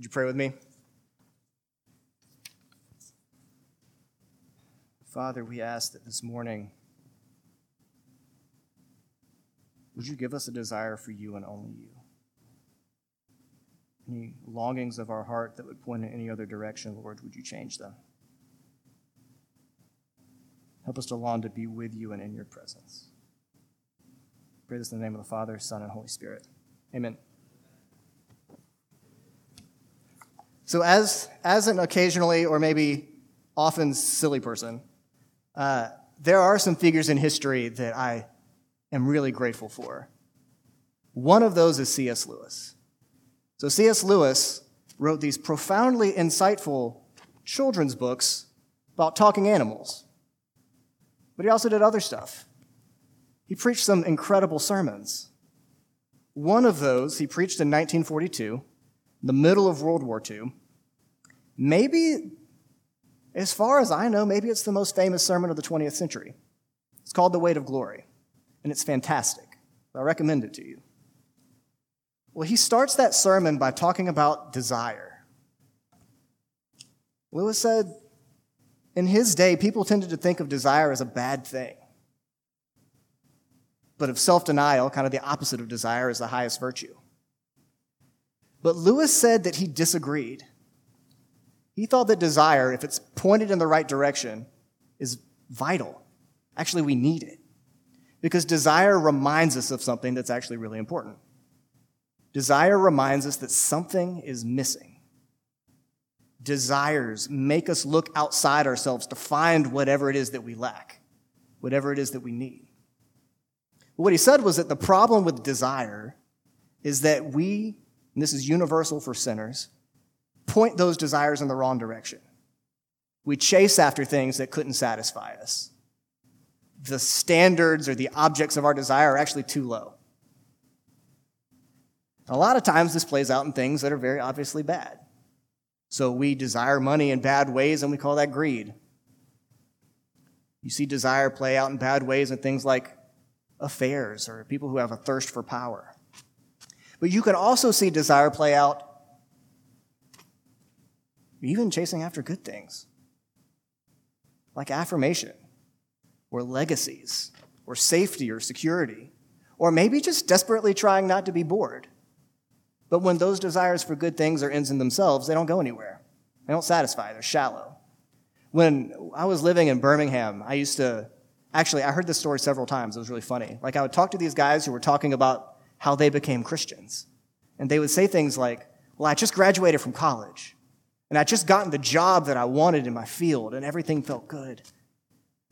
Would you pray with me? Father, we ask that this morning, would you give us a desire for you and only you? Any longings of our heart that would point in any other direction, Lord, would you change them? Help us to long to be with you and in your presence. pray this in the name of the Father, Son, and Holy Spirit. Amen. So, as, as an occasionally or maybe often silly person, uh, there are some figures in history that I am really grateful for. One of those is C.S. Lewis. So, C.S. Lewis wrote these profoundly insightful children's books about talking animals. But he also did other stuff. He preached some incredible sermons. One of those he preached in 1942, the middle of World War II, Maybe, as far as I know, maybe it's the most famous sermon of the 20th century. It's called The Weight of Glory, and it's fantastic. I recommend it to you. Well, he starts that sermon by talking about desire. Lewis said, in his day, people tended to think of desire as a bad thing. But of self denial, kind of the opposite of desire, is the highest virtue. But Lewis said that he disagreed. He thought that desire, if it's pointed in the right direction, is vital. Actually, we need it. Because desire reminds us of something that's actually really important. Desire reminds us that something is missing. Desires make us look outside ourselves to find whatever it is that we lack, whatever it is that we need. What he said was that the problem with desire is that we, and this is universal for sinners, point those desires in the wrong direction. We chase after things that couldn't satisfy us. The standards or the objects of our desire are actually too low. A lot of times, this plays out in things that are very obviously bad. So we desire money in bad ways, and we call that greed. You see desire play out in bad ways in things like affairs or people who have a thirst for power. But you can also see desire play out even chasing after good things like affirmation or legacies or safety or security, or maybe just desperately trying not to be bored. But when those desires for good things are ends in themselves, they don't go anywhere. They don't satisfy, they're shallow. When I was living in Birmingham, I used to actually, I heard this story several times. It was really funny. Like, I would talk to these guys who were talking about how they became Christians. And they would say things like, Well, I just graduated from college. And I'd just gotten the job that I wanted in my field, and everything felt good.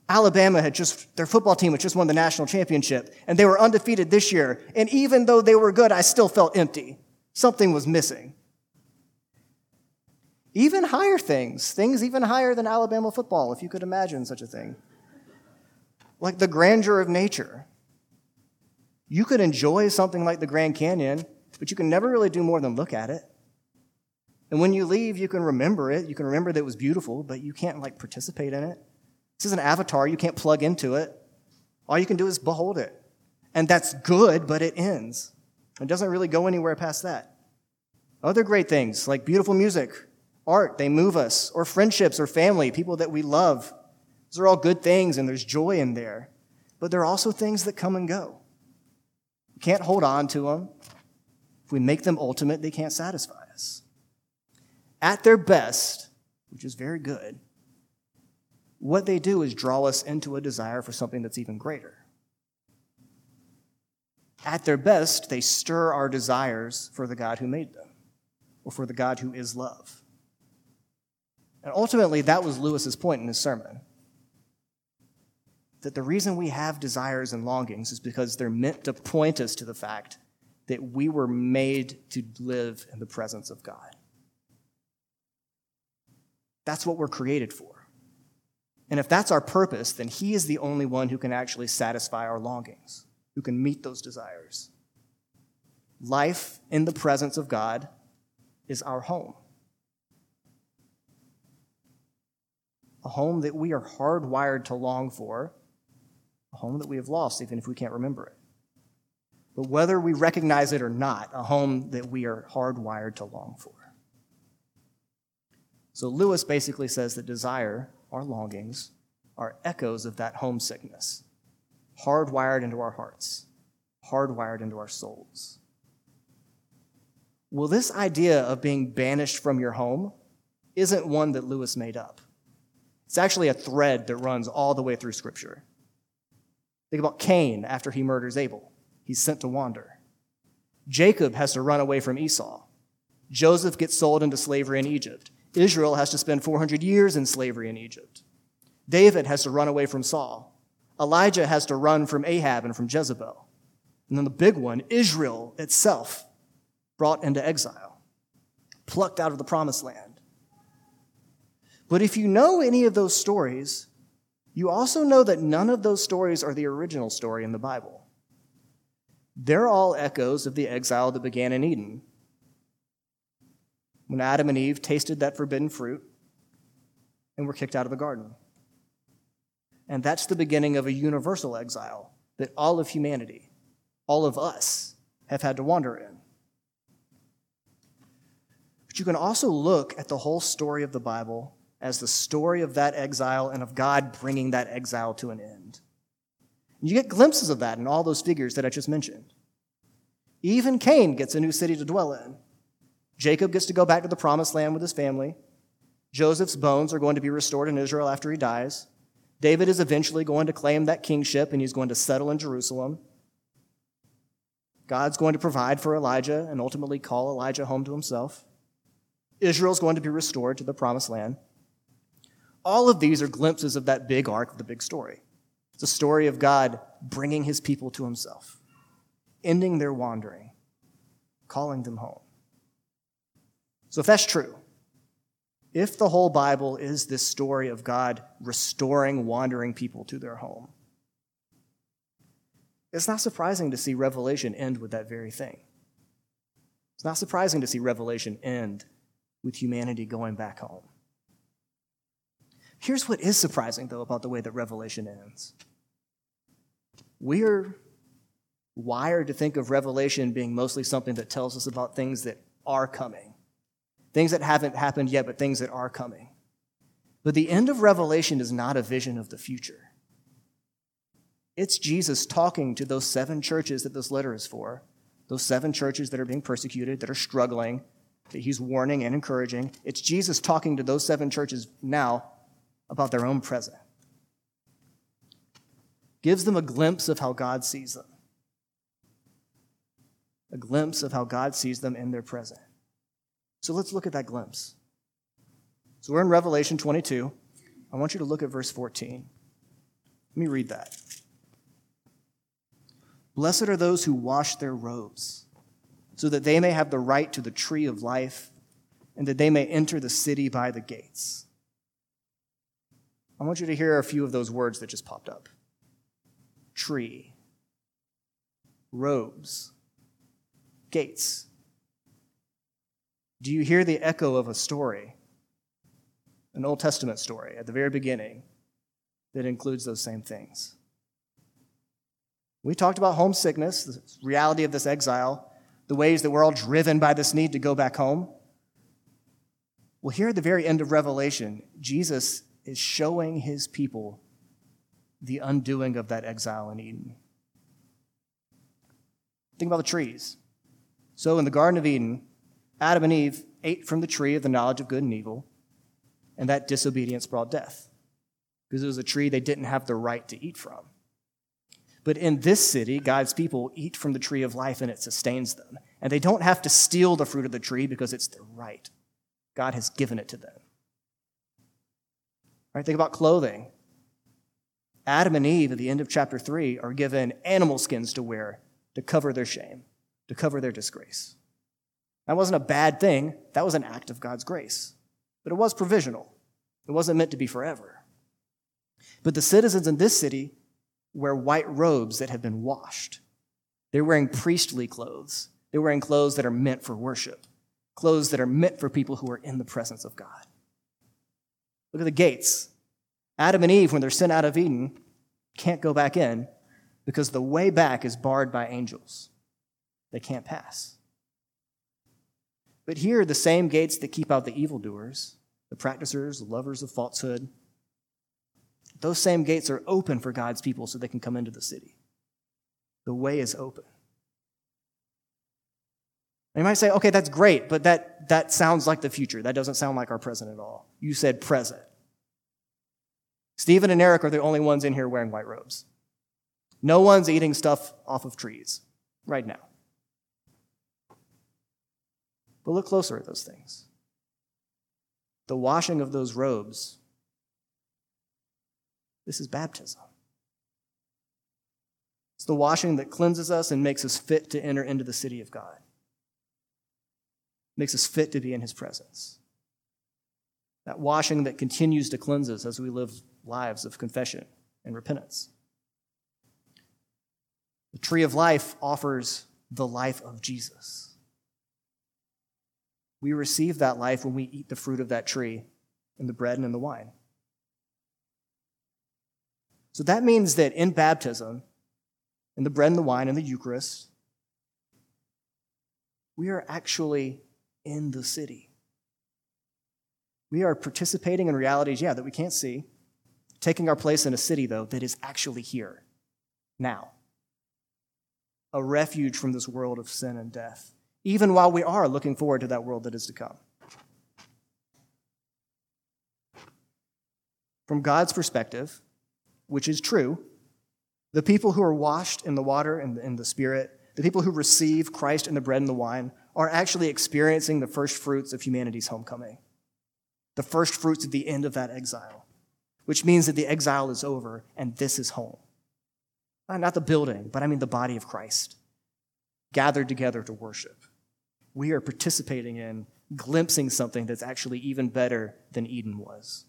Alabama had just, their football team had just won the national championship, and they were undefeated this year. And even though they were good, I still felt empty. Something was missing. Even higher things, things even higher than Alabama football, if you could imagine such a thing. Like the grandeur of nature. You could enjoy something like the Grand Canyon, but you can never really do more than look at it. And when you leave, you can remember it. You can remember that it was beautiful, but you can't like participate in it. This is an avatar. You can't plug into it. All you can do is behold it. And that's good, but it ends. It doesn't really go anywhere past that. Other great things like beautiful music, art, they move us, or friendships or family, people that we love. Those are all good things and there's joy in there. But there are also things that come and go. We can't hold on to them. If we make them ultimate, they can't satisfy us at their best, which is very good, what they do is draw us into a desire for something that's even greater. At their best, they stir our desires for the God who made them, or for the God who is love. And ultimately, that was Lewis's point in his sermon. That the reason we have desires and longings is because they're meant to point us to the fact that we were made to live in the presence of God. That's what we're created for. And if that's our purpose, then He is the only one who can actually satisfy our longings, who can meet those desires. Life in the presence of God is our home. A home that we are hardwired to long for, home that we have lost, even if we can't remember it. But whether we recognize it or not, a home that we are hardwired to long for. So Lewis basically says that desire, our longings, are echoes of that homesickness, hardwired into our hearts, hardwired into our souls. Well, this idea of being banished from your home isn't one that Lewis made up. It's actually a thread that runs all the way through Scripture. Think about Cain after he murders Abel. He's sent to wander. Jacob has to run away from Esau. Joseph gets sold into slavery in Egypt. Israel has to spend 400 years in slavery in Egypt. David has to run away from Saul. Elijah has to run from Ahab and from Jezebel. And then the big one, Israel itself, brought into exile, plucked out of the promised land. But if you know any of those stories, you also know that none of those stories are the original story in the Bible. They're all echoes of the exile that began in Eden. When Adam and Eve tasted that forbidden fruit and were kicked out of the garden. And that's the beginning of a universal exile that all of humanity, all of us, have had to wander in. But you can also look at the whole story of the Bible as the story of that exile and of God bringing that exile to an end. You get glimpses of that in all those figures that I just mentioned. Even Cain gets a new city to dwell in. Jacob gets to go back to the promised land with his family. Joseph's bones are going to be restored in Israel after he dies. David is eventually going to claim that kingship and he's going to settle in Jerusalem. God's going to provide for Elijah and ultimately call Elijah home to himself. Israel's going to be restored to the promised land. All of these are glimpses of that big arc the big story. It's a story of God bringing his people to himself, ending their wandering, calling them home. So, if that's true, if the whole Bible is this story of God restoring wandering people to their home, it's not surprising to see Revelation end with that very thing. It's not surprising to see Revelation end with humanity going back home. Here's what is surprising, though, about the way that Revelation ends. We're wired to think of Revelation being mostly something that tells us about things that are coming, things that haven't happened yet, but things that are coming. But the end of Revelation is not a vision of the future. It's Jesus talking to those seven churches that this letter is for, those seven churches that are being persecuted, that are struggling, that he's warning and encouraging. It's Jesus talking to those seven churches now about their own present. Gives them a glimpse of how God sees them, a glimpse of how God sees them in their present. So let's look at that glimpse. So we're in Revelation 22. I want you to look at verse 14. Let me read that. Blessed are those who wash their robes, so that they may have the right to the tree of life, and that they may enter the city by the gates. I want you to hear a few of those words that just popped up tree, robes, gates. Do you hear the echo of a story, an Old Testament story at the very beginning that includes those same things? We talked about homesickness, the reality of this exile, the ways that we're all driven by this need to go back home. Well, here at the very end of Revelation, Jesus is showing his people the undoing of that exile in Eden. Think about the trees. So, in the Garden of Eden, Adam and Eve ate from the tree of the knowledge of good and evil, and that disobedience brought death because it was a tree they didn't have the right to eat from. But in this city, God's people eat from the tree of life and it sustains them. And they don't have to steal the fruit of the tree because it's their right. God has given it to them. Right? Think about clothing. Adam and Eve at the end of chapter 3 are given animal skins to wear to cover their shame, to cover their disgrace. That wasn't a bad thing, that was an act of God's grace. But it was provisional, it wasn't meant to be forever. But the citizens in this city wear white robes that have been washed. They're wearing priestly clothes. They're wearing clothes that are meant for worship, clothes that are meant for people who are in the presence of God. Look at the gates. Adam and Eve, when they're sent out of Eden, can't go back in because the way back is barred by angels. They can't pass. But here, the same gates that keep out the evildoers, the practicers, the lovers of falsehood. Those same gates are open for God's people so they can come into the city. The way is open. And you might say, okay, that's great, but that, that sounds like the future. That doesn't sound like our present at all. You said present. Stephen and Eric are the only ones in here wearing white robes. No one's eating stuff off of trees right now. But look closer at those things. The washing of those robes, this is baptism. It's the washing that cleanses us and makes us fit to enter into the city of God, makes us fit to be in his presence. That washing that continues to cleanse us as we live lives of confession and repentance. The tree of life offers the life of Jesus. We receive that life when we eat the fruit of that tree and the bread and in the wine. So that means that in baptism, in the bread and the wine and the Eucharist, we are actually in the city. We are participating in realities, yeah, that we can't see, taking our place in a city, though, that is actually here, now. A refuge from this world of sin and death even while we are looking forward to that world that is to come. From God's perspective, which is true, the people who are washed in the water and in the Spirit, the people who receive Christ in the bread and the wine, are actually experiencing the first fruits of humanity's homecoming, the first fruits of the end of that exile, which means that the exile is over and this is home. Uh, not the building, but I mean the body of Christ, gathered together to worship we are participating in, glimpsing something that's actually even better than Eden was.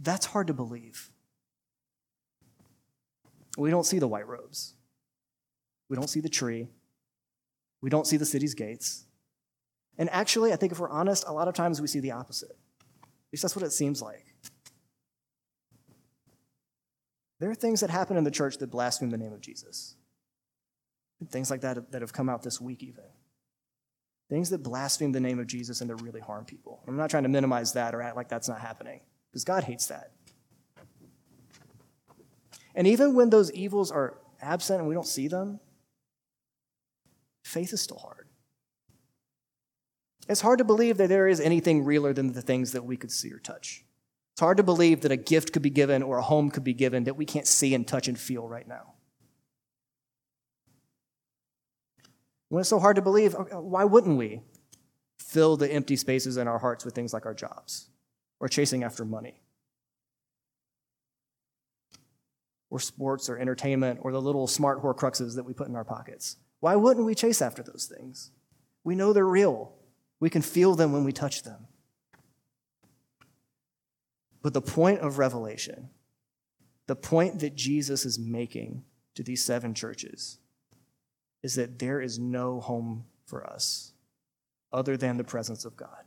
That's hard to believe. We don't see the white robes. We don't see the tree. We don't see the city's gates. And actually, I think if we're honest, a lot of times we see the opposite. At least that's what it seems like. There are things that happen in the church that blaspheme the name of Jesus. Things like that that have come out this week, even. Things that blaspheme the name of Jesus and that really harm people. I'm not trying to minimize that or act like that's not happening, because God hates that. And even when those evils are absent and we don't see them, faith is still hard. It's hard to believe that there is anything realer than the things that we could see or touch. It's hard to believe that a gift could be given or a home could be given that we can't see and touch and feel right now. When it's so hard to believe, why wouldn't we fill the empty spaces in our hearts with things like our jobs or chasing after money? Or sports or entertainment or the little smart horcruxes that we put in our pockets. Why wouldn't we chase after those things? We know they're real. We can feel them when we touch them. But the point of Revelation, the point that Jesus is making to these seven churches, is that there is no home for us other than the presence of God.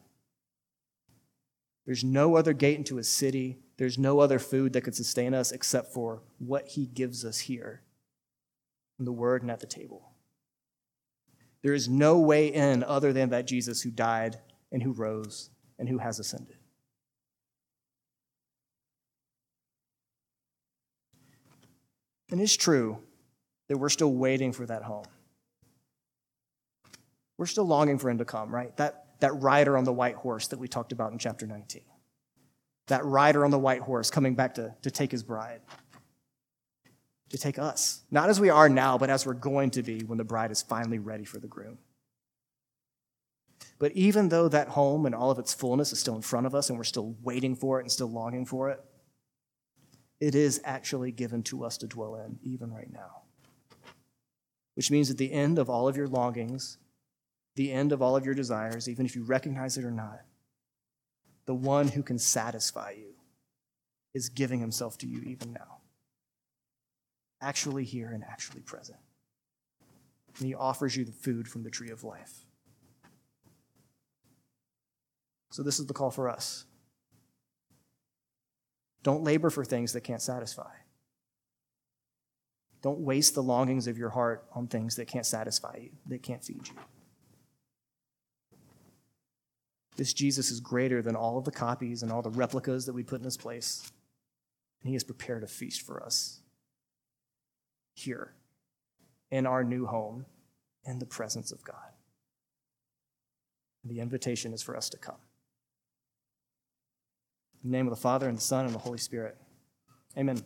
There's no other gate into a city. There's no other food that could sustain us except for what he gives us here in the word and at the table. There is no way in other than that Jesus who died and who rose and who has ascended. And it's true that we're still waiting for that home. We're still longing for him to come, right? That, that rider on the white horse that we talked about in chapter 19. That rider on the white horse coming back to, to take his bride, to take us. Not as we are now, but as we're going to be when the bride is finally ready for the groom. But even though that home and all of its fullness is still in front of us and we're still waiting for it and still longing for it, it is actually given to us to dwell in, even right now. Which means at the end of all of your longings, the end of all of your desires, even if you recognize it or not, the one who can satisfy you is giving himself to you even now. Actually here and actually present. And he offers you the food from the tree of life. So, this is the call for us. Don't labor for things that can't satisfy. Don't waste the longings of your heart on things that can't satisfy you, that can't feed you. This Jesus is greater than all of the copies and all the replicas that we put in his place. And he has prepared a feast for us here in our new home in the presence of God. The invitation is for us to come. In the name of the Father, and the Son, and the Holy Spirit. Amen.